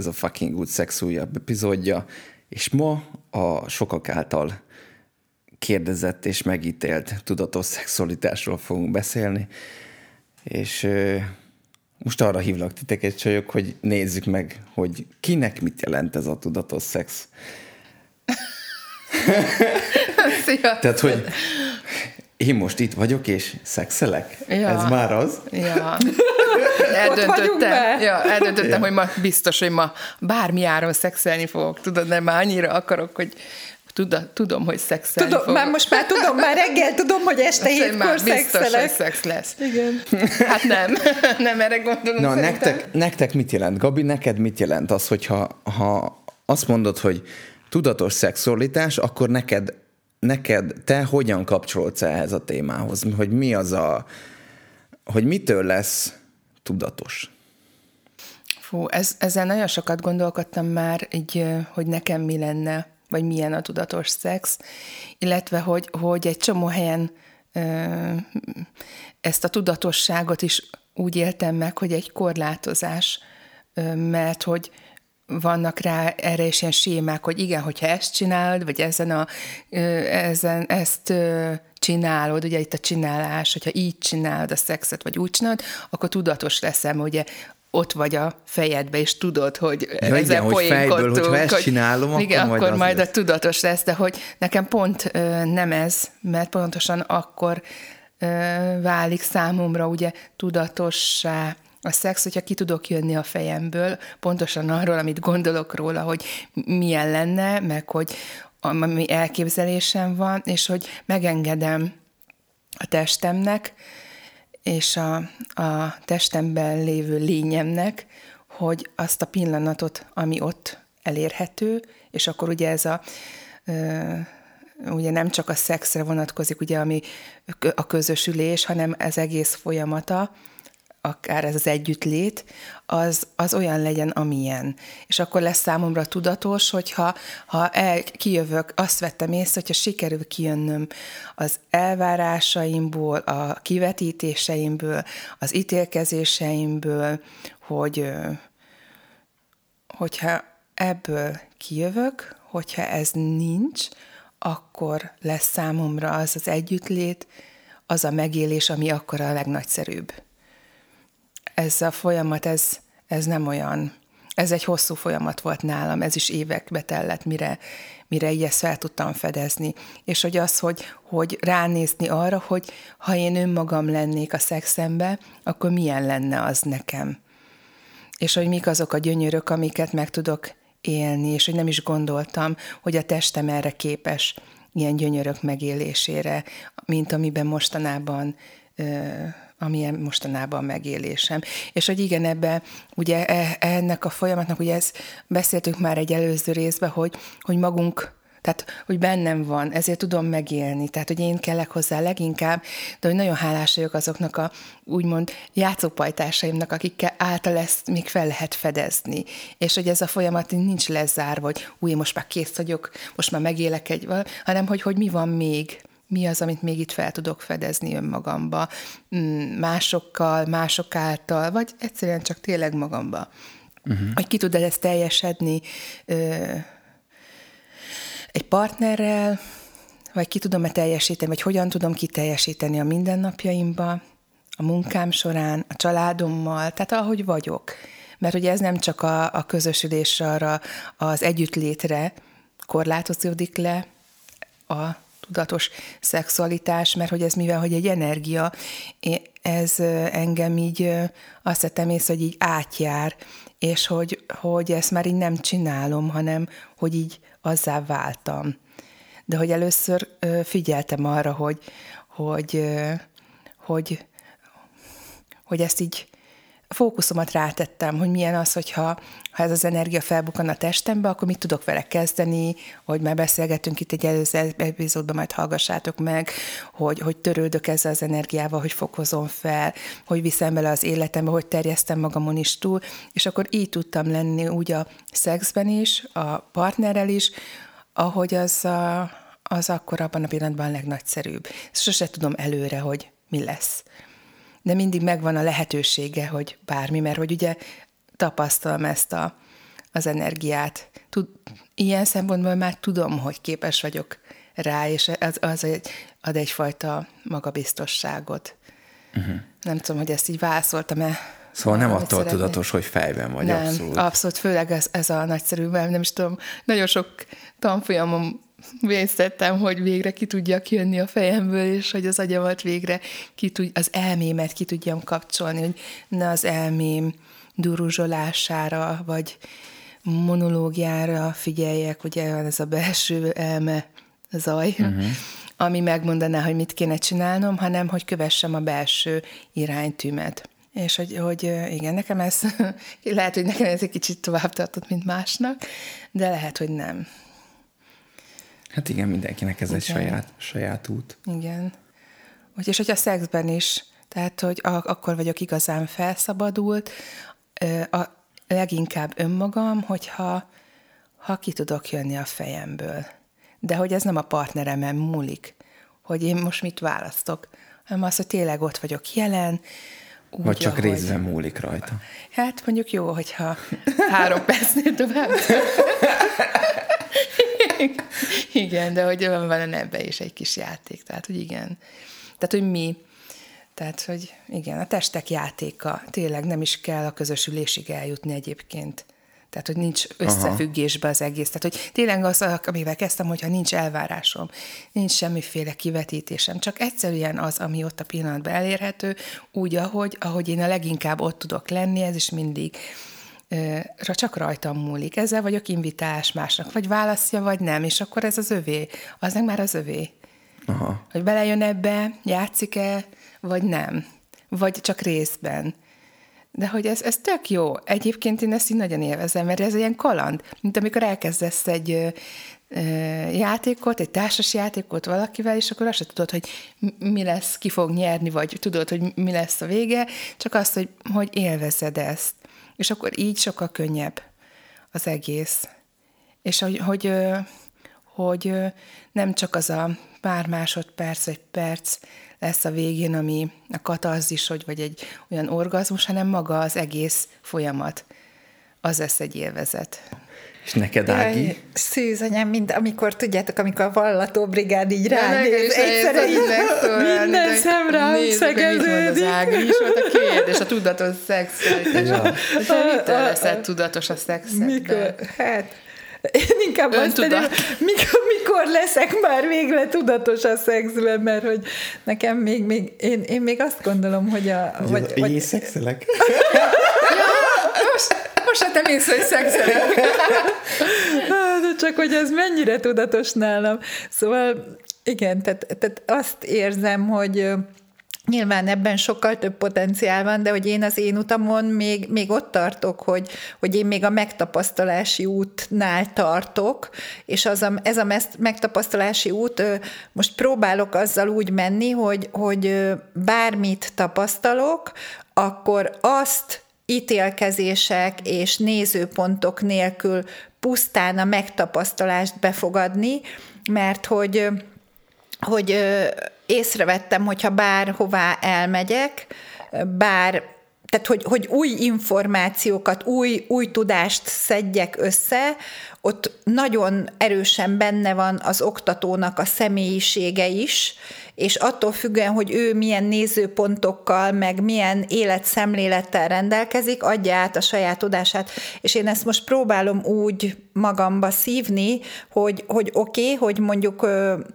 Ez a Fucking Good Sex újabb epizódja, és ma a sokak által kérdezett és megítélt tudatos szexualitásról fogunk beszélni, és most arra hívlak titeket, csajok, hogy nézzük meg, hogy kinek mit jelent ez a tudatos szex. Szia! Tehát, hogy én most itt vagyok, és szexelek? Ja. Ez már az? Ja. Eldöntöttem, ja, eldöntöttem Ja. hogy ma biztos, hogy ma bármi áron szexelni fogok. Tudod, nem már annyira akarok, hogy tudom, tudom hogy szexelni Tudom, fogok. már most már tudom, már reggel tudom, hogy este hétkor már biztos, hogy szexelek. szex lesz. Igen. Hát nem, nem erre gondolom. Na, szerintem. nektek, nektek mit jelent? Gabi, neked mit jelent az, hogyha ha azt mondod, hogy tudatos szexualitás, akkor neked, neked te hogyan kapcsolódsz ehhez a témához? Hogy mi az a, hogy mitől lesz tudatos? Fú, ez, ezzel nagyon sokat gondolkodtam már, így, hogy nekem mi lenne, vagy milyen a tudatos szex, illetve hogy, hogy egy csomó helyen ezt a tudatosságot is úgy éltem meg, hogy egy korlátozás, mert hogy vannak rá erre is ilyen sémák, hogy igen, hogyha ezt csinálod, vagy ezen a, ezen, ezt csinálod, ugye itt a csinálás, hogyha így csinálod a szexet, vagy úgy csinálod, akkor tudatos leszel, ugye ott vagy a fejedbe, és tudod, hogy Ja, igen, hogy fejből, hogyha ezt csinálom, akkor igen, majd akkor majd lesz. a tudatos lesz, de hogy nekem pont ö, nem ez, mert pontosan akkor ö, válik számomra ugye tudatossá a szex, hogyha ki tudok jönni a fejemből, pontosan arról, amit gondolok róla, hogy milyen lenne, meg hogy ami elképzelésem van, és hogy megengedem a testemnek, és a, a testemben lévő lényemnek, hogy azt a pillanatot, ami ott elérhető, és akkor ugye ez a ugye nem csak a szexre vonatkozik, ugye, ami a közösülés, hanem ez egész folyamata, akár ez az együttlét, az, az olyan legyen, amilyen. És akkor lesz számomra tudatos, hogyha ha el, kijövök, azt vettem észre, hogyha sikerül kijönnöm az elvárásaimból, a kivetítéseimből, az ítélkezéseimből, hogy hogyha ebből kijövök, hogyha ez nincs, akkor lesz számomra az az együttlét, az a megélés, ami akkor a legnagyszerűbb. Ez a folyamat, ez, ez nem olyan, ez egy hosszú folyamat volt nálam, ez is évekbe tellett, mire, mire így ezt fel tudtam fedezni. És hogy az, hogy, hogy ránézni arra, hogy ha én önmagam lennék a szexembe, akkor milyen lenne az nekem és hogy mik azok a gyönyörök, amiket meg tudok élni, és hogy nem is gondoltam, hogy a testem erre képes ilyen gyönyörök megélésére, mint amiben mostanában ö, amilyen mostanában megélésem. És hogy igen, ebbe ugye e- ennek a folyamatnak, ugye ezt beszéltünk már egy előző részben, hogy, hogy magunk tehát, hogy bennem van, ezért tudom megélni. Tehát, hogy én kellek hozzá leginkább, de hogy nagyon hálás vagyok azoknak a úgymond játszópajtásaimnak, akikkel által ezt még fel lehet fedezni. És hogy ez a folyamat nincs lezárva, hogy új, most már kész vagyok, most már megélek egy hanem hogy, hogy mi van még, mi az, amit még itt fel tudok fedezni önmagamba, mm, másokkal, mások által, vagy egyszerűen csak tényleg magamba. Uh-huh. Hogy ki tud ez teljesedni, ö, egy partnerrel, vagy ki tudom-e teljesíteni, vagy hogyan tudom kiteljesíteni a mindennapjaimba, a munkám során, a családommal, tehát ahogy vagyok. Mert ugye ez nem csak a, a közösülésre, arra az együttlétre korlátozódik le a tudatos szexualitás, mert hogy ez mivel, hogy egy energia, ez engem így azt vettem észre, hogy így átjár, és hogy, hogy ezt már így nem csinálom, hanem hogy így azzá váltam. De hogy először figyeltem arra, hogy, hogy, hogy, hogy ezt így fókuszomat rátettem, hogy milyen az, hogyha ha ez az energia felbukkan a testembe, akkor mit tudok vele kezdeni, hogy már beszélgettünk itt egy előző epizódban, majd hallgassátok meg, hogy, hogy törődök ezzel az energiával, hogy fokozom fel, hogy viszem bele az életembe, hogy terjesztem magamon is túl, és akkor így tudtam lenni úgy a szexben is, a partnerrel is, ahogy az, a, az akkor abban a pillanatban a legnagyszerűbb. Sose tudom előre, hogy mi lesz de mindig megvan a lehetősége, hogy bármi, mert hogy ugye tapasztalom ezt a, az energiát. Tud, ilyen szempontból már tudom, hogy képes vagyok rá, és az, az egy, ad egyfajta magabiztosságot. Uh-huh. Nem tudom, hogy ezt így válaszoltam-e. Szóval nem attól szeretné. tudatos, hogy fejben vagy, nem, abszolút. abszolút, főleg ez, ez a nagyszerű, mert nem is tudom, nagyon sok tanfolyamon vésztettem, hogy végre ki tudjak jönni a fejemből, és hogy az agyamat végre ki tud, az elmémet ki tudjam kapcsolni, hogy ne az elmém duruzsolására, vagy monológiára figyeljek, ugye van ez a belső elme zaj, uh-huh. ami megmondaná, hogy mit kéne csinálnom, hanem hogy kövessem a belső iránytűmet. És hogy, hogy igen, nekem ez, lehet, hogy nekem ez egy kicsit tovább tartott, mint másnak, de lehet, hogy nem. Hát igen, mindenkinek ez igen. egy saját, saját út. Igen. Úgyhogy, hogy a szexben is, tehát, hogy a, akkor vagyok igazán felszabadult, a leginkább önmagam, hogyha ha ki tudok jönni a fejemből. De hogy ez nem a partneremen múlik, hogy én most mit választok, hanem az, hogy tényleg ott vagyok jelen, úgy, Vagy csak ahogy... részben múlik rajta. Hát mondjuk jó, hogyha három percnél tovább. igen, de hogy van ebbe is egy kis játék. Tehát, hogy igen. Tehát, hogy mi. Tehát, hogy igen, a testek játéka. Tényleg nem is kell a közösülésig eljutni egyébként. Tehát, hogy nincs összefüggésbe az egész. Tehát, hogy tényleg az, amivel kezdtem, hogyha nincs elvárásom, nincs semmiféle kivetítésem, csak egyszerűen az, ami ott a pillanatban elérhető, úgy, ahogy, ahogy én a leginkább ott tudok lenni, ez is mindig csak rajtam múlik. Ezzel vagyok invitás másnak, vagy választja, vagy nem, és akkor ez az övé. Az meg már az övé. Aha. Hogy belejön ebbe, játszik-e, vagy nem. Vagy csak részben. De hogy ez, ez tök jó. Egyébként én ezt így nagyon élvezem, mert ez ilyen kaland, mint amikor elkezdesz egy ö, ö, játékot, egy társas játékot valakivel, és akkor azt se tudod, hogy mi lesz, ki fog nyerni, vagy tudod, hogy mi lesz a vége, csak azt, hogy, hogy élvezed ezt. És akkor így sokkal könnyebb az egész. És hogy, hogy, hogy nem csak az a pár másodperc, egy perc lesz a végén, ami a katarzis, hogy vagy egy olyan orgazmus, hanem maga az egész folyamat. Az lesz egy élvezet. És neked, Ági? Szűz anyám, mint amikor, tudjátok, amikor a vallató brigád így ránéz, egyszerre így minden szem rám szegeződik. Ági is volt a kérdés, a tudatos szex. Ja. Mitől leszed tudatos a szexet? Mikor? Hát, én inkább azt tudom, mikor, mikor leszek már végre tudatos a szexben, mert hogy nekem még, még én, én még azt gondolom, hogy a... Hogy, vagy, vagy, szexelek? most hát nem ész, hogy szexelek. De csak, hogy ez mennyire tudatos nálam. Szóval igen, tehát, tehát azt érzem, hogy Nyilván ebben sokkal több potenciál van, de hogy én az én utamon még, még ott tartok, hogy, hogy én még a megtapasztalási útnál tartok, és az a, ez a megtapasztalási út, most próbálok azzal úgy menni, hogy, hogy bármit tapasztalok, akkor azt ítélkezések és nézőpontok nélkül pusztán a megtapasztalást befogadni, mert hogy, hogy észrevettem, hogyha bárhová elmegyek, bár tehát, hogy, hogy új információkat, új, új tudást szedjek össze, ott nagyon erősen benne van az oktatónak a személyisége is, és attól függően, hogy ő milyen nézőpontokkal, meg milyen életszemlélettel rendelkezik, adja át a saját tudását. És én ezt most próbálom úgy magamba szívni, hogy, hogy oké, okay, hogy mondjuk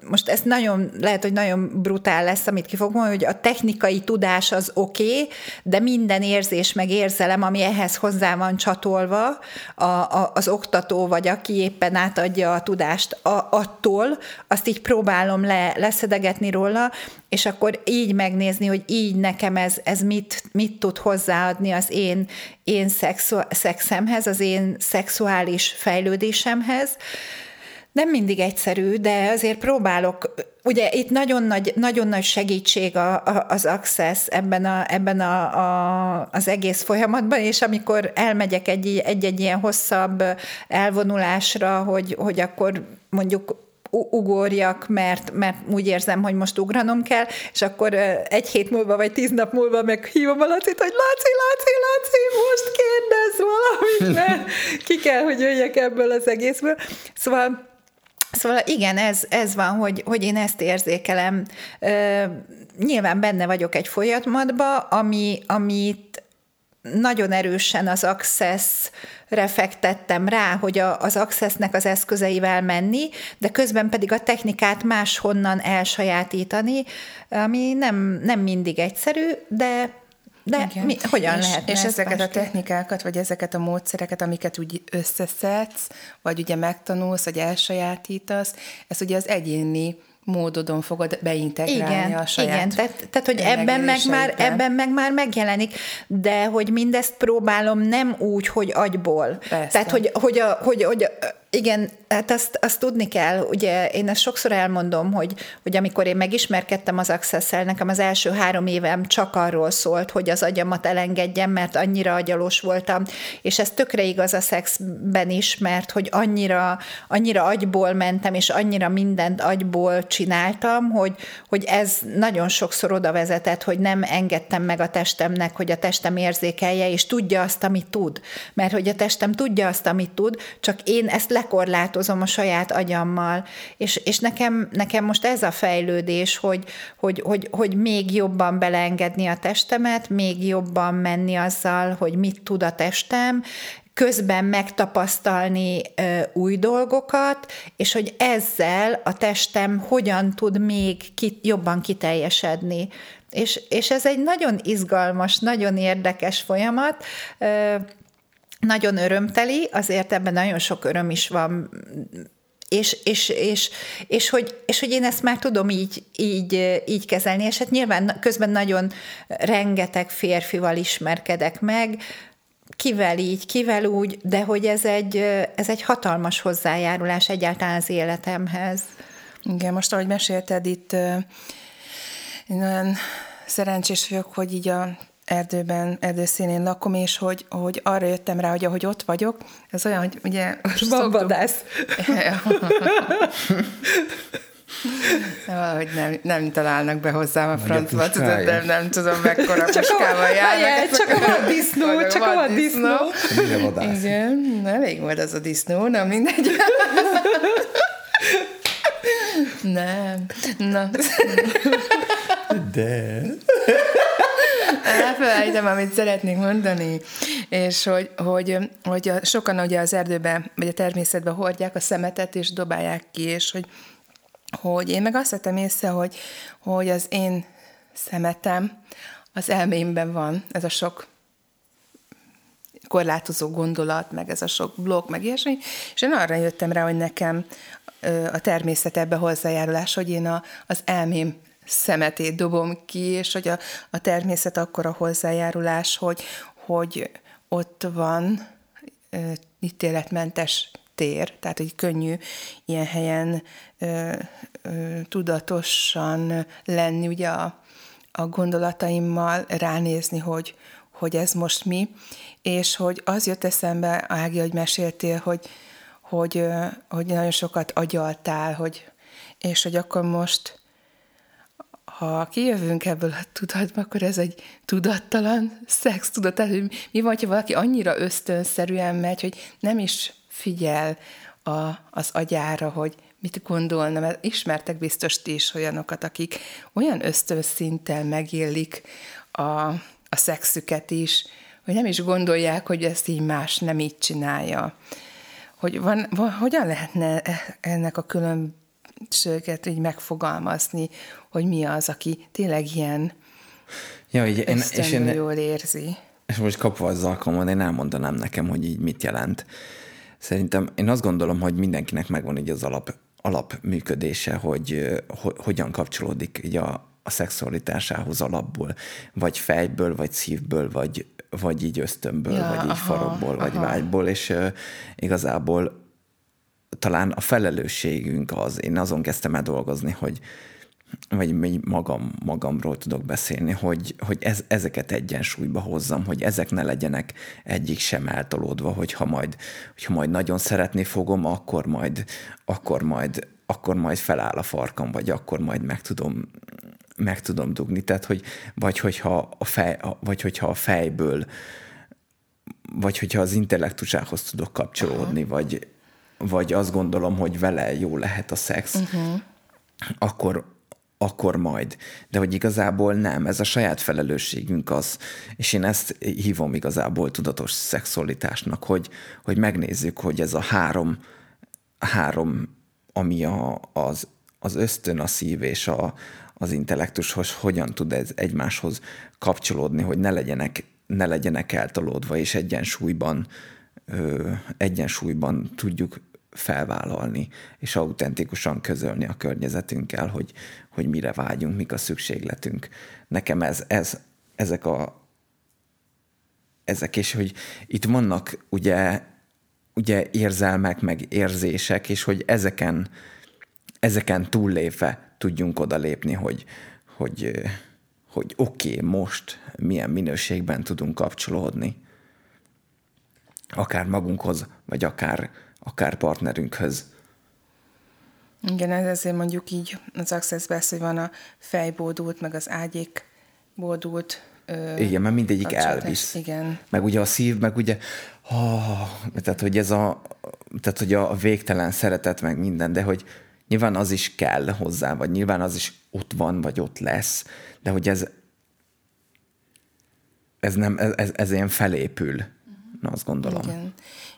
most ez nagyon, lehet, hogy nagyon brutál lesz, amit ki fog mondani, hogy a technikai tudás az oké, okay, de minden érzés meg érzelem, ami ehhez hozzá van csatolva, a, a, az oktató vagy aki éppen átadja a tudást a, attól, azt így próbálom le, leszedegetni róla, róla, és akkor így megnézni, hogy így nekem ez, ez mit, mit tud hozzáadni az én, én szexu, szexemhez, az én szexuális fejlődésemhez. Nem mindig egyszerű, de azért próbálok. Ugye itt nagyon nagy, nagyon nagy segítség a, a, az access ebben, a, ebben a, a, az egész folyamatban, és amikor elmegyek egy, egy-egy ilyen hosszabb elvonulásra, hogy, hogy akkor mondjuk ugorjak, mert, mert úgy érzem, hogy most ugranom kell, és akkor egy hét múlva, vagy tíz nap múlva meghívom a Lacit, hogy Laci, Laci, Laci, most kérdez valamit, mert ki kell, hogy jöjjek ebből az egészből. Szóval Szóval igen, ez, ez van, hogy, hogy én ezt érzékelem. Nyilván benne vagyok egy folyamatban, ami, amit nagyon erősen az Access-re fektettem rá, hogy a, az Access-nek az eszközeivel menni, de közben pedig a technikát máshonnan elsajátítani, ami nem, nem mindig egyszerű, de de Igen. mi, hogyan és, És ezeket a technikákat, vagy ezeket a módszereket, amiket úgy összeszedsz, vagy ugye megtanulsz, vagy elsajátítasz, ez ugye az egyéni módodon fogod beintegrálni igen, a saját Igen, tehát, tehát hogy ebben meg, már, ebben meg már megjelenik, de hogy mindezt próbálom nem úgy, hogy agyból. Persze. Tehát, hogy, hogy, a, hogy, hogy igen, hát azt, azt tudni kell, ugye én ezt sokszor elmondom, hogy, hogy amikor én megismerkedtem az access nekem az első három évem csak arról szólt, hogy az agyamat elengedjem, mert annyira agyalós voltam, és ez tökre igaz a szexben is, mert hogy annyira, annyira agyból mentem, és annyira mindent agyból csináltam, hogy, hogy ez nagyon sokszor oda vezetett, hogy nem engedtem meg a testemnek, hogy a testem érzékelje, és tudja azt, amit tud. Mert hogy a testem tudja azt, amit tud, csak én ezt le lekorlátozom a saját agyammal, és, és nekem, nekem most ez a fejlődés, hogy, hogy, hogy, hogy még jobban beleengedni a testemet, még jobban menni azzal, hogy mit tud a testem, közben megtapasztalni ö, új dolgokat, és hogy ezzel a testem hogyan tud még ki, jobban kiteljesedni. És, és ez egy nagyon izgalmas, nagyon érdekes folyamat. Ö, nagyon örömteli, azért ebben nagyon sok öröm is van, és, és, és, és, hogy, és hogy én ezt már tudom így, így, így kezelni, és hát nyilván közben nagyon rengeteg férfival ismerkedek meg, kivel így, kivel úgy, de hogy ez egy, ez egy hatalmas hozzájárulás egyáltalán az életemhez. Igen, most ahogy mesélted itt, én olyan szerencsés vagyok, hogy így a erdőben, erdőszínén lakom, és hogy, hogy arra jöttem rá, hogy ahogy ott vagyok, ez olyan, hogy ugye... Van vadász. Valahogy nem, nem találnak be hozzám a francba, tudod, de nem tudom, mekkora puskával járnak. Csak a vaddisznó, csak a vaddisznó. Igen, elég volt az a disznó, na mindegy. nem, na. De elfelejtem, amit szeretnék mondani, és hogy, hogy, hogy a, sokan ugye az erdőbe, vagy a természetbe hordják a szemetet, és dobálják ki, és hogy, hogy én meg azt vettem észre, hogy, hogy az én szemetem az elmémben van, ez a sok korlátozó gondolat, meg ez a sok blokk, meg ilyesmi, és én arra jöttem rá, hogy nekem a természet ebbe hozzájárulás, hogy én a, az elmém szemetét dobom ki, és hogy a, a természet akkor a hozzájárulás, hogy, hogy ott van e, ítéletmentes tér, tehát hogy könnyű ilyen helyen ö, ö, tudatosan lenni, ugye a, a gondolataimmal ránézni, hogy, hogy ez most mi, és hogy az jött eszembe, Ági, hogy meséltél, hogy, hogy, hogy nagyon sokat agyaltál, hogy, és hogy akkor most ha kijövünk ebből a tudatba, akkor ez egy tudattalan szex tudat. Tehát, hogy mi van, ha valaki annyira ösztönszerűen megy, hogy nem is figyel a, az agyára, hogy mit gondolna, mert ismertek biztos ti is olyanokat, akik olyan ösztönszinten megélik a, a szexüket is, hogy nem is gondolják, hogy ezt így más nem így csinálja. Hogy van, van, hogyan lehetne ennek a külön különbséget így megfogalmazni, hogy mi az, aki tényleg ilyen ja, így én, és én, jól érzi. És most kapva az alkalmon, én elmondanám nekem, hogy így mit jelent. Szerintem én azt gondolom, hogy mindenkinek megvan így az alap, alapműködése, hogy ho, hogyan kapcsolódik így a, a szexualitásához alapból, vagy fejből, vagy szívből, vagy, vagy így ösztönből, ja, vagy így aha, farokból, vagy aha. vágyból, és uh, igazából talán a felelősségünk az, én azon kezdtem el dolgozni, hogy vagy még magam, magamról tudok beszélni, hogy, hogy ez, ezeket egyensúlyba hozzam, hogy ezek ne legyenek egyik sem eltolódva, hogyha majd, hogyha majd nagyon szeretni fogom, akkor majd, akkor majd, akkor majd feláll a farkam, vagy akkor majd meg tudom, meg tudom dugni. Tehát, hogy, vagy, hogyha a fej, vagy hogyha a fejből, vagy hogyha az intellektusához tudok kapcsolódni, vagy, vagy azt gondolom, hogy vele jó lehet a szex, uh-huh. akkor, akkor majd. De hogy igazából nem, ez a saját felelősségünk az, és én ezt hívom igazából tudatos szexualitásnak, hogy, hogy megnézzük, hogy ez a három, három ami a, az, az ösztön, a szív és a, az intellektushoz hogyan tud ez egymáshoz kapcsolódni, hogy ne legyenek, ne legyenek eltolódva, és egyensúlyban, ö, egyensúlyban tudjuk felvállalni, és autentikusan közölni a környezetünkkel, hogy, hogy mire vágyunk, mik a szükségletünk. Nekem ez, ez ezek a ezek, és hogy itt vannak ugye, ugye érzelmek, meg érzések, és hogy ezeken, ezeken túllépve tudjunk odalépni, hogy, hogy, hogy oké, okay, most milyen minőségben tudunk kapcsolódni. Akár magunkhoz, vagy akár akár partnerünkhöz. Igen, ez ezért mondjuk így az access besz, hogy van a fejbódult, meg az ágyék bódult. Ö, Igen, mert mindegyik elvisz. Igen. Meg ugye a szív, meg ugye, oh, tehát hogy ez a, tehát hogy a végtelen szeretet, meg minden, de hogy nyilván az is kell hozzá, vagy nyilván az is ott van, vagy ott lesz, de hogy ez ez nem, ez, ez ilyen felépül, azt gondolom. Igen.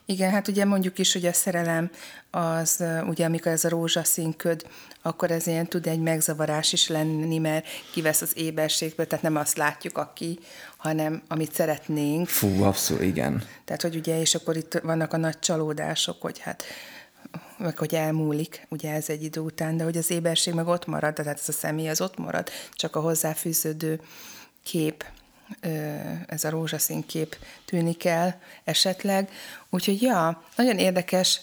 Igen, hát ugye mondjuk is, hogy a szerelem az, ugye amikor ez a rózsaszín köd, akkor ez ilyen tud egy megzavarás is lenni, mert kivesz az éberségből, tehát nem azt látjuk, aki, hanem amit szeretnénk. Fú, abszolút, igen. Tehát, hogy ugye, és akkor itt vannak a nagy csalódások, hogy hát meg hogy elmúlik, ugye ez egy idő után, de hogy az éberség meg ott marad, tehát ez a személy az ott marad, csak a hozzáfűződő kép ez a rózsaszín kép tűnik el esetleg. Úgyhogy ja, nagyon érdekes,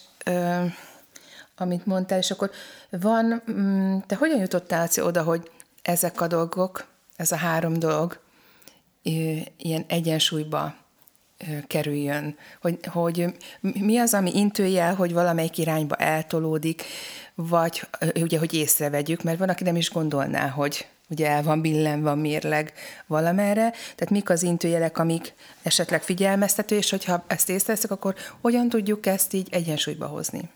amit mondtál, és akkor van, mm, te hogyan jutottál oda, hogy ezek a dolgok, ez a három dolog ilyen egyensúlyba kerüljön, hogy, hogy mi az, ami intőjel, hogy valamelyik irányba eltolódik, vagy ugye, hogy észrevegyük, mert van, aki nem is gondolná, hogy, ugye el van billen, van mérleg valamerre, tehát mik az intőjelek, amik esetleg figyelmeztető, és hogyha ezt észreveszek, akkor hogyan tudjuk ezt így egyensúlyba hozni?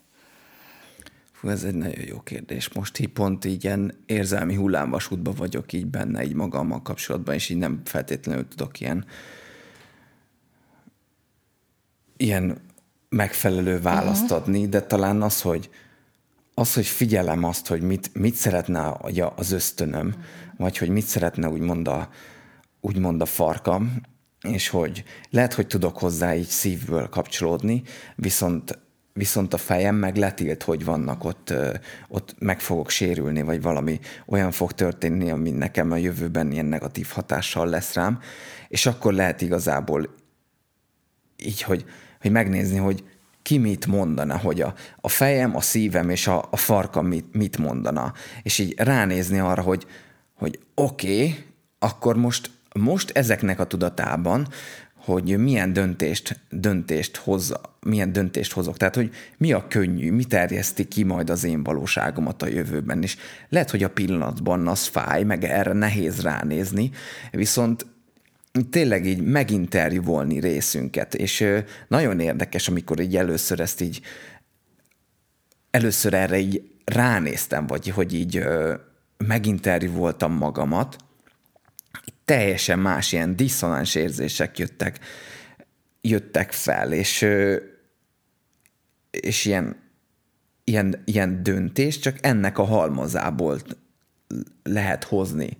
Fú, ez egy nagyon jó kérdés. Most így pont így ilyen érzelmi hullámvasútban vagyok így benne, így magammal kapcsolatban, és így nem feltétlenül tudok ilyen ilyen megfelelő választ uh-huh. adni, de talán az, hogy az, hogy figyelem azt, hogy mit, mit szeretne az ösztönöm, vagy hogy mit szeretne úgymond a, úgymond a farkam, és hogy lehet, hogy tudok hozzá így szívből kapcsolódni, viszont viszont a fejem meg letilt, hogy vannak ott, ott meg fogok sérülni, vagy valami olyan fog történni, ami nekem a jövőben ilyen negatív hatással lesz rám, és akkor lehet igazából így, hogy, hogy megnézni, hogy ki mit mondana, hogy a, a fejem, a szívem és a, a farkam mit, mit mondana. És így ránézni arra, hogy, hogy oké, okay, akkor most, most ezeknek a tudatában, hogy milyen döntést, döntést hoz, milyen döntést hozok. Tehát, hogy mi a könnyű, mi terjeszti ki majd az én valóságomat a jövőben. És lehet, hogy a pillanatban az fáj, meg erre nehéz ránézni, viszont tényleg így meginterjúvolni részünket, és nagyon érdekes, amikor így először ezt így, először erre így ránéztem, vagy hogy így meginterjúvoltam magamat, teljesen más ilyen diszonáns érzések jöttek, jöttek fel, és, és ilyen, ilyen, ilyen döntés csak ennek a halmazából lehet hozni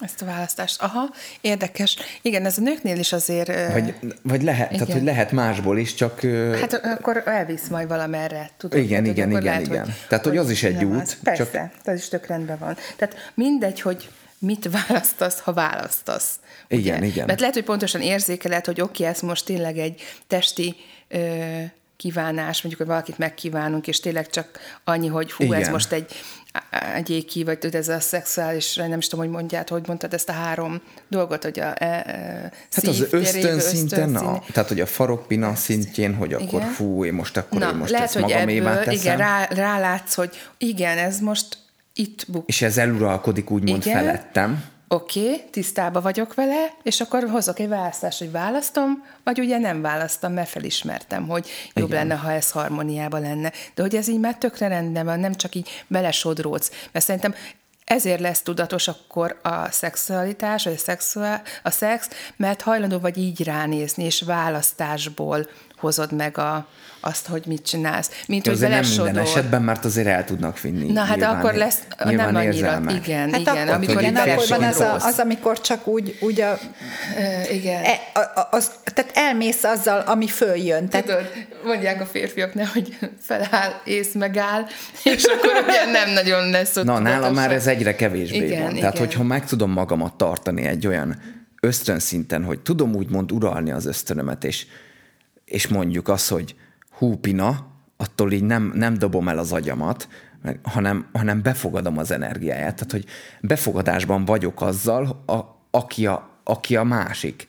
Ezt a választást. Aha, érdekes. Igen, ez a nőknél is azért... Vagy, vagy lehet, igen. tehát hogy lehet másból is, csak... Hát akkor elvisz majd valamerre, tudod? Igen, tehát, igen, igen, lehet, igen. Hogy, tehát, hogy az is egy út. Persze, csak... ez is tök rendben van. Tehát mindegy, hogy mit választasz, ha választasz. Igen, ugye? igen. Mert lehet, hogy pontosan érzékeled, hogy oké, okay, ez most tényleg egy testi ö, kívánás, mondjuk, hogy valakit megkívánunk, és tényleg csak annyi, hogy hú, Igen. ez most egy egyéki, vagy tudod, ez a szexuális, nem is tudom, hogy mondját, hogy mondtad ezt a három dolgot, hogy a e, e, Hát az ösztön szinten, a, tehát hogy a farokpina szintjén, hogy akkor igen. fú, én most akkor Na, én most lehet, ezt hogy ebből, teszem. Igen, rá, rálátsz, hogy igen, ez most itt buk. És ez eluralkodik úgymond igen. felettem oké, okay, tisztába vagyok vele, és akkor hozok egy választást, hogy választom, vagy ugye nem választom, mert felismertem, hogy jobb Igen. lenne, ha ez harmóniában lenne. De hogy ez így már tökre rendben van, nem csak így belesodródsz. Mert szerintem ezért lesz tudatos akkor a szexualitás, vagy a, szexuál, a szex, mert hajlandó vagy így ránézni, és választásból hozod meg a, azt, hogy mit csinálsz. Mint, hogy nem minden esetben, mert azért el tudnak vinni. Na hát nyilván, akkor lesz, nem annyira, érzelmek. igen, hát igen. Akkor, amikor igen, akkor van az, a, az, amikor csak úgy, úgy a, igen. E, a, az, tehát elmész azzal, ami följön. Tehát, Tudod, mondják a férfiaknál, hogy feláll, ész megáll, és akkor ugye nem nagyon lesz ott. Na, nálam már ez egyre kevésbé igen, van. Igen. Tehát, hogyha meg tudom magamat tartani egy olyan ösztönszinten, hogy tudom úgymond uralni az ösztönömet, és, és mondjuk azt, hogy húpina, attól így nem, nem dobom el az agyamat, hanem, hanem befogadom az energiáját. Tehát, hogy befogadásban vagyok azzal, a, aki, a, aki a másik.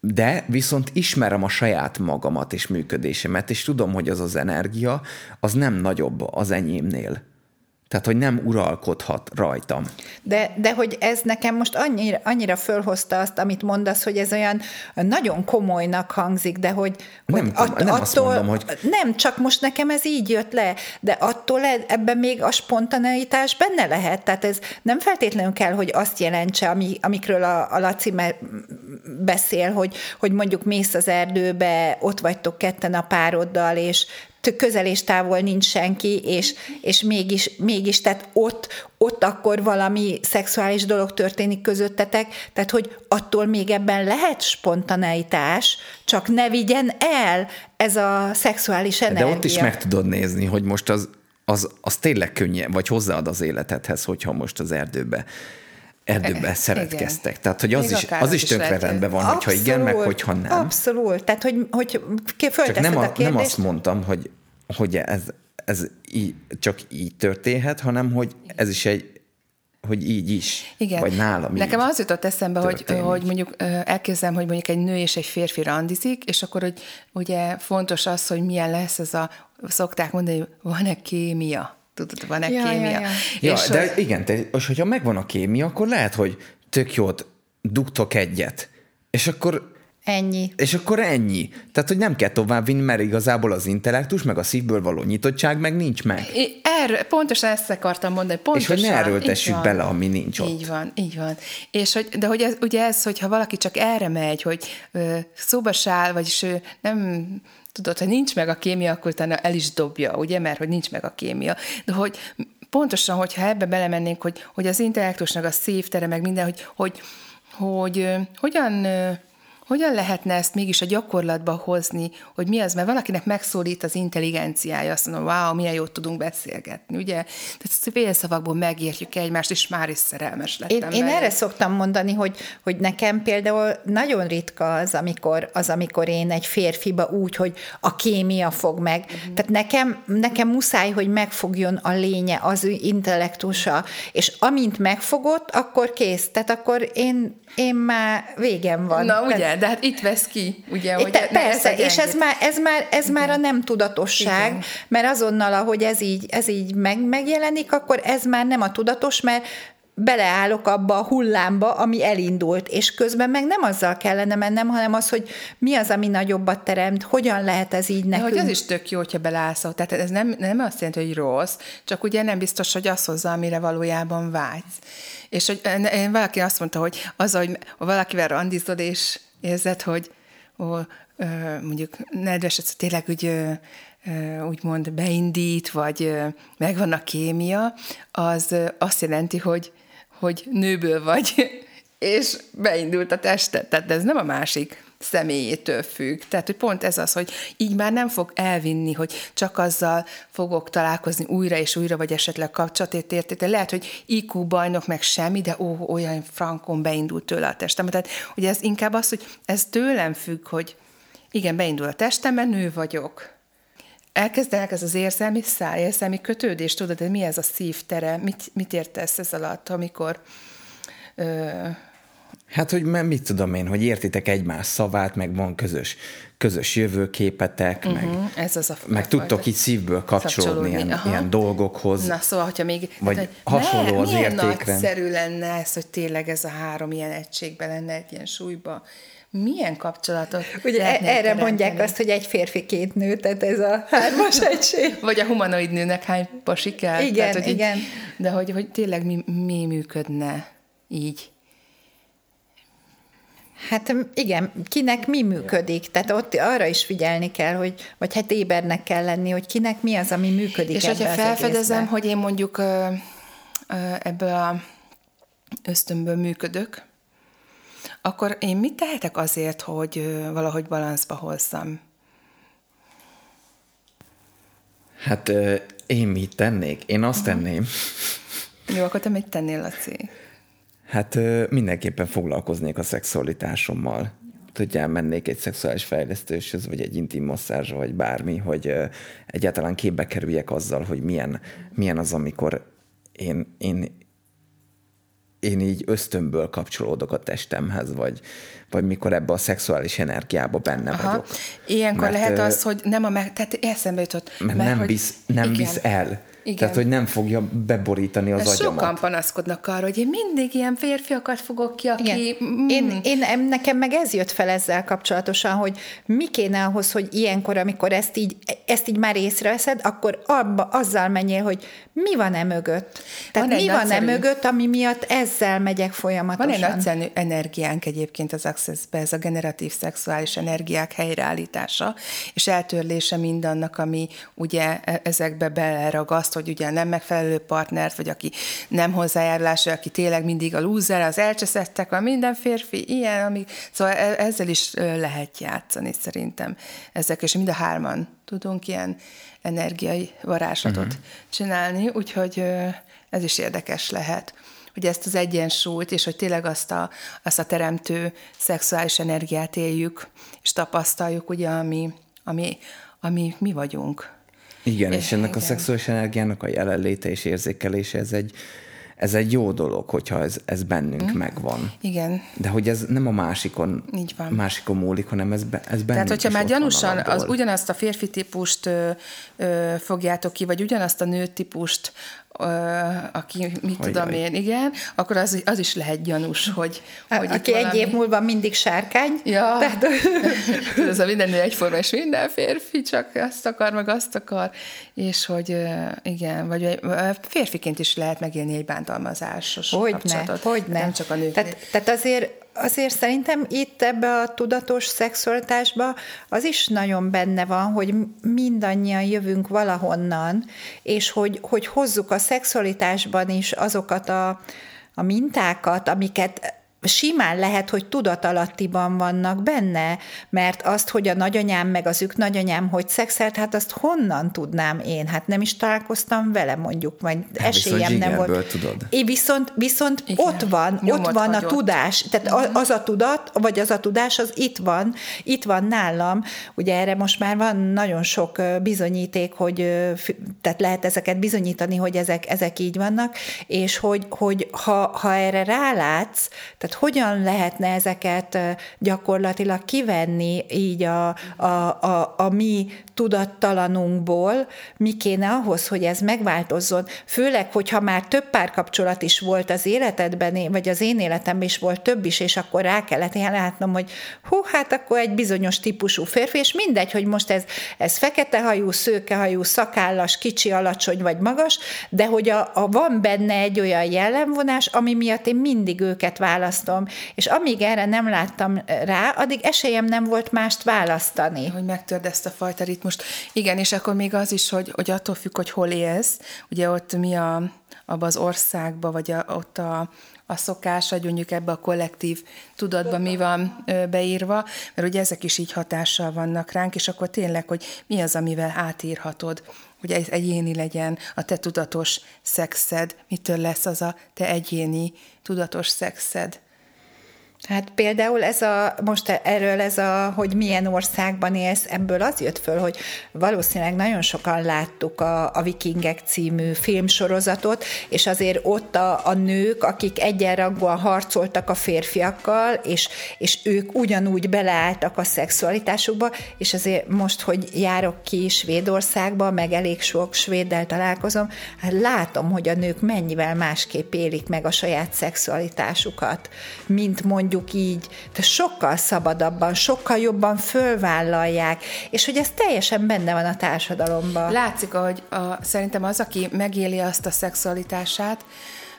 De viszont ismerem a saját magamat és működésemet, és tudom, hogy az az energia, az nem nagyobb az enyémnél. Tehát, hogy nem uralkodhat rajtam. De, de hogy ez nekem most annyira, annyira fölhozta azt, amit mondasz, hogy ez olyan nagyon komolynak hangzik, de hogy, nem, hogy att, nem attól, azt mondom, hogy... Nem, csak most nekem ez így jött le, de attól e, ebben még a spontaneitás benne lehet. Tehát ez nem feltétlenül kell, hogy azt jelentse, ami, amikről a, a Laci beszél, hogy, hogy mondjuk mész az erdőbe, ott vagytok ketten a pároddal, és közel és távol nincs senki, és, és mégis, mégis, tehát ott, ott akkor valami szexuális dolog történik közöttetek, tehát hogy attól még ebben lehet spontaneitás, csak ne vigyen el ez a szexuális energia. De ott is meg tudod nézni, hogy most az, az, az tényleg könnyen, vagy hozzáad az életedhez, hogyha most az erdőbe erdőben szeretkeztek. Igen. Tehát, hogy az is, az is tökre rendben van, abszolút, hogyha igen, meg hogyha nem. Abszolút. Tehát, hogy, hogy Csak nem, a, a nem azt mondtam, hogy, hogy ez, ez így, csak így történhet, hanem hogy ez is egy hogy így is, Igen. vagy nálam Nekem az jutott eszembe, hogy, hogy mondjuk elképzelem, hogy mondjuk egy nő és egy férfi randizik, és akkor hogy ugye fontos az, hogy milyen lesz ez a, szokták mondani, hogy van-e kémia tudod, van-e ja, kémia. Ja, ja. ja és de hogy... igen, te, és hogyha megvan a kémia, akkor lehet, hogy tök jót dugtok egyet, és akkor Ennyi. És akkor ennyi. Tehát, hogy nem kell továbbvinni, mert igazából az intellektus, meg a szívből való nyitottság meg nincs meg. Erről, pontosan ezt akartam mondani. Pontosan, és hogy ne erőltessük bele, ami nincs ott. Így van, így van. És hogy, de hogy ez, ugye ez, hogyha valaki csak erre megy, hogy ö, szóba sáll, vagyis ő nem tudod, ha nincs meg a kémia, akkor utána el is dobja, ugye, mert hogy nincs meg a kémia. De hogy pontosan, hogyha ebbe belemennénk, hogy, hogy az intellektusnak a szívtere, meg minden, hogy, hogy, hogy, hogy hogyan hogyan lehetne ezt mégis a gyakorlatba hozni, hogy mi az, mert valakinek megszólít az intelligenciája, azt mondom, wow, milyen jót tudunk beszélgetni, ugye? Tehát félszavakból megértjük egymást, és már is szerelmes lettem. Én, én erre szoktam mondani, hogy, hogy nekem például nagyon ritka az, amikor, az, amikor én egy férfiba úgy, hogy a kémia fog meg. Uh-huh. Tehát nekem, nekem muszáj, hogy megfogjon a lénye, az ő intellektusa, és amint megfogott, akkor kész. Tehát akkor én, én már végem van. Na, ugye, de hát itt vesz ki, ugye, hogy Persze, és ez már, ez már, ez már a nem tudatosság, Igen. mert azonnal, ahogy ez így, ez így meg, megjelenik, akkor ez már nem a tudatos, mert beleállok abba a hullámba, ami elindult, és közben meg nem azzal kellene mennem, hanem az, hogy mi az, ami nagyobbat teremt, hogyan lehet ez így nekünk. De hogy az is tök jó, hogyha beleállsz. Tehát ez nem, nem azt jelenti, hogy rossz, csak ugye nem biztos, hogy az hozza, amire valójában vágysz. És hogy valaki azt mondta, hogy az, hogy valakivel randizod, és érzed, hogy ó, mondjuk nedves, tényleg úgy úgymond beindít, vagy megvan a kémia, az azt jelenti, hogy hogy nőből vagy, és beindult a tested. Tehát ez nem a másik személyétől függ. Tehát, hogy pont ez az, hogy így már nem fog elvinni, hogy csak azzal fogok találkozni újra és újra, vagy esetleg kapcsolatét értéte. Lehet, hogy IQ bajnok meg semmi, de ó, olyan frankon beindult tőle a testem. Tehát, hogy ez inkább az, hogy ez tőlem függ, hogy igen, beindul a testemben, nő vagyok. Elkezdenek ez az érzelmi száj, érzelmi kötődés, tudod, de mi ez a szívtere? Mit, mit értesz ez alatt, amikor ö, Hát, hogy mit tudom én, hogy értitek egymás szavát, meg van közös, közös jövőképetek, uh-huh, meg, ez az a meg tudtok így szívből kapcsolódni ilyen, ilyen dolgokhoz. Na, szóval, hogyha még... Vagy hát, hasonló ne, az milyen értékre. nagyszerű lenne ez, hogy tényleg ez a három ilyen egységben lenne egy ilyen súlyba. Milyen kapcsolatot Ugye erre teremteni? mondják azt, hogy egy férfi, két nő, tehát ez a hármas egység. Vagy a humanoid nőnek hány pasi kell. Igen, tehát, hogy igen. Így, de hogy, hogy tényleg mi, mi működne így. Hát igen, kinek mi működik. Tehát ott arra is figyelni kell, hogy, vagy hát ébernek kell lenni, hogy kinek mi az, ami működik. És hogyha felfedezem, egészben. hogy én mondjuk ebből a ösztönből működök, akkor én mit tehetek azért, hogy valahogy balanszba hozzam? Hát én mit tennék? Én azt uh-huh. tenném. Jó, akkor te mit tennél, Laci? Hát mindenképpen foglalkoznék a szexualitásommal. Hogy elmennék egy szexuális fejlesztőshöz, vagy egy intim masszázsra, vagy bármi, hogy egyáltalán képbe kerüljek azzal, hogy milyen, milyen az, amikor én, én, én így ösztönből kapcsolódok a testemhez, vagy, vagy mikor ebbe a szexuális energiába benne Aha. vagyok. Ilyenkor mert, lehet az, hogy nem a meg... Tehát eszembe jutott. Mert, mert nem, hogy, visz, nem igen. visz el. Igen. Tehát, hogy nem fogja beborítani az Ezt agyamat. Sokan panaszkodnak arra, hogy én mindig ilyen férfiakat fogok ki, aki... Mm. Én, én, nekem meg ez jött fel ezzel kapcsolatosan, hogy mi kéne ahhoz, hogy ilyenkor, amikor ezt így, ezt így már észreveszed, akkor abba, azzal menjél, hogy mi van e mögött. Tehát van mi van e mögött, ami miatt ezzel megyek folyamatosan. Van egy nagyszerű energiánk egyébként az Accessbe, ez a generatív szexuális energiák helyreállítása, és eltörlése mindannak, ami ugye e- ezekbe beleragaszt, hogy ugye nem megfelelő partnert, vagy aki nem hozzájárulás, aki tényleg mindig a lúzer, az elcseszettek, a minden férfi, ilyen, ami, szóval e- ezzel is lehet játszani szerintem. Ezek, és mind a hárman tudunk ilyen energiai varázslatot uh-huh. csinálni, úgyhogy ez is érdekes lehet hogy ezt az egyensúlyt, és hogy tényleg azt a, azt a teremtő szexuális energiát éljük, és tapasztaljuk, ugye, ami, ami, ami mi vagyunk. Igen, és, és ennek igen. a szexuális energiának a jelenléte és érzékelése, ez egy, ez egy jó dolog, hogyha ez, ez bennünk mm. megvan. Igen. De hogy ez nem a másikon, Így van. másikon múlik, hanem ez, be, ez bennünk Tehát, hogyha már gyanúsan az, ugyanazt a férfi típust ö, ö, fogjátok ki, vagy ugyanazt a nő típust, aki, mit hogy tudom én, igen, akkor az, az is lehet gyanús, hogy... hogy aki valami... egy év múlva mindig sárkány. Ja, tehát... ez a minden egyforma, és minden férfi csak azt akar, meg azt akar, és hogy igen, vagy férfiként is lehet megélni egy bántalmazásos hogy kapcsolatot. Hogy ne, Nem csak a nők. Tehát, tehát azért azért szerintem itt ebbe a tudatos szexualitásba az is nagyon benne van, hogy mindannyian jövünk valahonnan, és hogy, hogy hozzuk a szexualitásban is azokat a, a mintákat, amiket simán lehet, hogy tudatalattiban vannak benne, mert azt, hogy a nagyanyám meg az ők nagyanyám hogy szexelt, hát azt honnan tudnám én? Hát nem is találkoztam vele mondjuk, vagy hát esélyem nem volt. tudod. Én viszont, viszont Igen. ott van, Nyomot ott van a tudás, tehát uh-huh. az a tudat, vagy az a tudás, az itt van, itt van nálam. Ugye erre most már van nagyon sok bizonyíték, hogy tehát lehet ezeket bizonyítani, hogy ezek, ezek így vannak, és hogy, hogy ha, ha erre rálátsz, tehát hogyan lehetne ezeket gyakorlatilag kivenni így a, a, a, a mi tudattalanunkból, mi kéne ahhoz, hogy ez megváltozzon. Főleg, hogyha már több párkapcsolat is volt az életedben, vagy az én életemben is volt több is, és akkor rá kellett látnom, hogy hú, hát akkor egy bizonyos típusú férfi, és mindegy, hogy most ez, ez fekete hajú, szőke hajú, szakállas, kicsi, alacsony vagy magas, de hogy a, a van benne egy olyan jellemvonás, ami miatt én mindig őket választom választom. És amíg erre nem láttam rá, addig esélyem nem volt mást választani. Hogy megtörd ezt a fajta ritmust. Igen, és akkor még az is, hogy, hogy attól függ, hogy hol élsz, ugye ott mi a, abba az országba, vagy a, ott a, a szokás, vagy mondjuk ebbe a kollektív tudatba mi van beírva, mert ugye ezek is így hatással vannak ránk, és akkor tényleg, hogy mi az, amivel átírhatod, hogy ez egyéni legyen a te tudatos szexed, mitől lesz az a te egyéni tudatos szexed. Hát például ez a, most erről ez a, hogy milyen országban élsz, ebből az jött föl, hogy valószínűleg nagyon sokan láttuk a, a Vikingek című filmsorozatot, és azért ott a, a nők, akik egyenrangúan harcoltak a férfiakkal, és, és ők ugyanúgy beleálltak a szexualitásukba, és azért most, hogy járok ki Svédországba, meg elég sok svéddel találkozom, hát látom, hogy a nők mennyivel másképp élik meg a saját szexualitásukat, mint mondjuk mondjuk így, de sokkal szabadabban, sokkal jobban fölvállalják, és hogy ez teljesen benne van a társadalomban. Látszik, hogy a, szerintem az, aki megéli azt a szexualitását,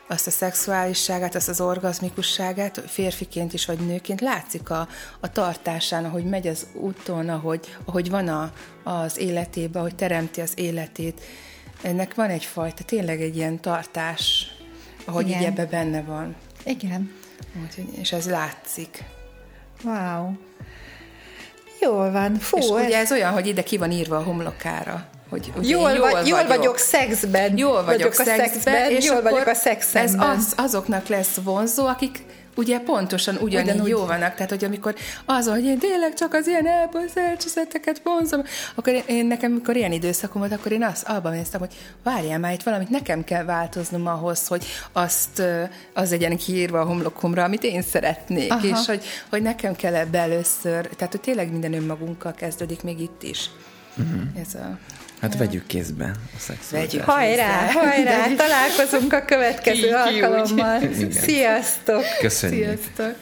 azt a szexuálisságát, azt az orgazmikusságát, férfiként is, vagy nőként, látszik a, a tartásán, ahogy megy az úton, ahogy, ahogy van a, az életében, ahogy teremti az életét. Ennek van egyfajta, tényleg egy ilyen tartás, ahogy Igen. így ebbe benne van. Igen. Úgyhogy, és ez látszik. Wow. Jól van. Fú, és ez... ugye ez olyan, hogy ide ki van írva a homlokára. Hogy, ugye jól, jól, vagy, jól vagyok szexben. Jól vagyok, vagyok szexben, a szexben, és jól vagyok a szexben. Ez az, azoknak lesz vonzó, akik ugye pontosan ugyanígy Ugyanúgy. jó vannak. Tehát, hogy amikor az, hogy én tényleg csak az ilyen elboszelcsezeteket vonzom, akkor én, én, nekem, amikor ilyen időszakom volt, akkor én azt abban néztem, hogy várjál már, itt valamit nekem kell változnom ahhoz, hogy azt az legyen kiírva a homlokomra, amit én szeretnék, Aha. és hogy, hogy nekem kell ebbe először, tehát, hogy tényleg minden önmagunkkal kezdődik még itt is. Uh-huh. Ez a Hát ja. vegyük kézbe a szexualitást. Hajrá, hajrá, találkozunk a következő alkalommal. Sziasztok! Köszönjük! Sziasztok!